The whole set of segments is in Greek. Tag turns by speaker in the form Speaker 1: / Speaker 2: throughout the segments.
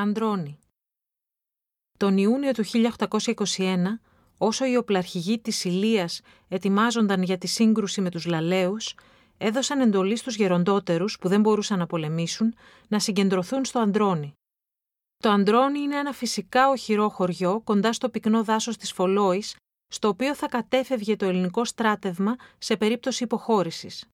Speaker 1: Ανδρώνη. Τον Ιούνιο του 1821, όσο οι οπλαρχηγοί της Ηλίας ετοιμάζονταν για τη σύγκρουση με τους Λαλαίους, έδωσαν εντολή στους γεροντότερους που δεν μπορούσαν να πολεμήσουν να συγκεντρωθούν στο Ανδρώνη. Το Ανδρώνη είναι ένα φυσικά οχυρό χωριό κοντά στο πυκνό δάσος της Φολόης, στο οποίο θα κατέφευγε το ελληνικό στράτευμα σε περίπτωση υποχώρησης.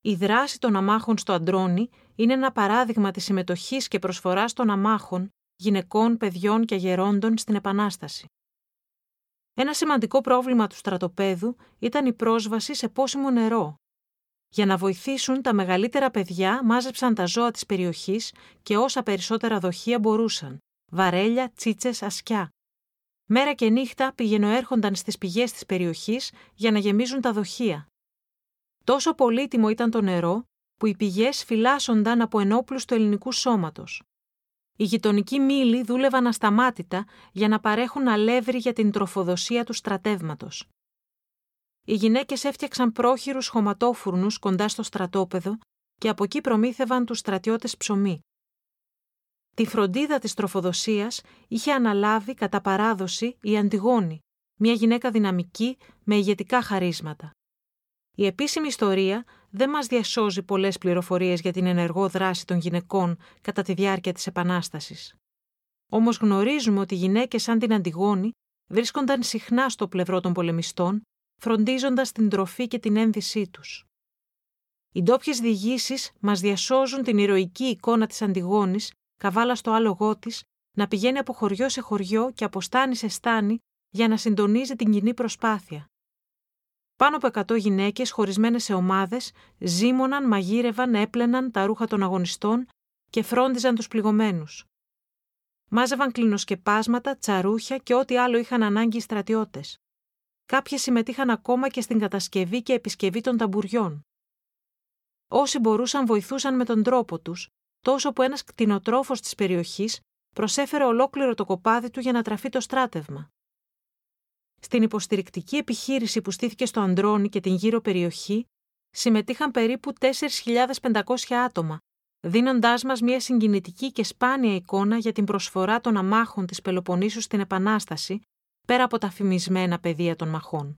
Speaker 1: Η δράση των αμάχων στο Αντρώνη είναι ένα παράδειγμα της συμμετοχής και προσφοράς των αμάχων, γυναικών, παιδιών και γερόντων στην Επανάσταση. Ένα σημαντικό πρόβλημα του στρατοπέδου ήταν η πρόσβαση σε πόσιμο νερό. Για να βοηθήσουν, τα μεγαλύτερα παιδιά μάζεψαν τα ζώα της περιοχής και όσα περισσότερα δοχεία μπορούσαν. Βαρέλια, τσίτσες, ασκιά. Μέρα και νύχτα πηγαινοέρχονταν στις πηγές της περιοχής για να γεμίζουν τα δοχεία. Τόσο πολύτιμο ήταν το νερό που οι πηγές φυλάσσονταν από ενόπλους του ελληνικού σώματος. Οι γειτονικοί μήλοι δούλευαν ασταμάτητα για να παρέχουν αλεύρι για την τροφοδοσία του στρατεύματος. Οι γυναίκες έφτιαξαν πρόχειρους χωματόφουρνους κοντά στο στρατόπεδο και από εκεί προμήθευαν τους στρατιώτες ψωμί. Τη φροντίδα της τροφοδοσίας είχε αναλάβει κατά παράδοση η Αντιγόνη, μια γυναίκα δυναμική με ηγετικά χαρίσματα. Η επίσημη ιστορία δεν μας διασώζει πολλές πληροφορίες για την ενεργό δράση των γυναικών κατά τη διάρκεια της Επανάστασης. Όμως γνωρίζουμε ότι γυναίκες σαν την Αντιγόνη βρίσκονταν συχνά στο πλευρό των πολεμιστών, φροντίζοντας την τροφή και την ένδυσή τους. Οι ντόπιες διηγήσεις μας διασώζουν την ηρωική εικόνα της Αντιγόνης, καβάλα στο άλογό της, να πηγαίνει από χωριό σε χωριό και από στάνη σε στάνη για να συντονίζει την κοινή προσπάθεια. Πάνω από 100 γυναίκες, χωρισμένες σε ομάδες, ζήμωναν, μαγείρευαν, έπλαιναν τα ρούχα των αγωνιστών και φρόντιζαν τους πληγωμένους. Μάζευαν κλινοσκεπάσματα, τσαρούχια και ό,τι άλλο είχαν ανάγκη οι στρατιώτες. Κάποιες συμμετείχαν ακόμα και στην κατασκευή και επισκευή των ταμπουριών. Όσοι μπορούσαν βοηθούσαν με τον τρόπο τους, τόσο που ένας κτηνοτρόφος της περιοχής προσέφερε ολόκληρο το κοπάδι του για να τραφεί το στράτευμα. Στην υποστηρικτική επιχείρηση που στήθηκε στο Αντρόνι και την γύρω περιοχή συμμετείχαν περίπου 4.500 άτομα, δίνοντάς μας μια συγκινητική και σπάνια εικόνα για την προσφορά των αμάχων της Πελοποννήσου στην Επανάσταση, πέρα από τα φημισμένα πεδία των μαχών.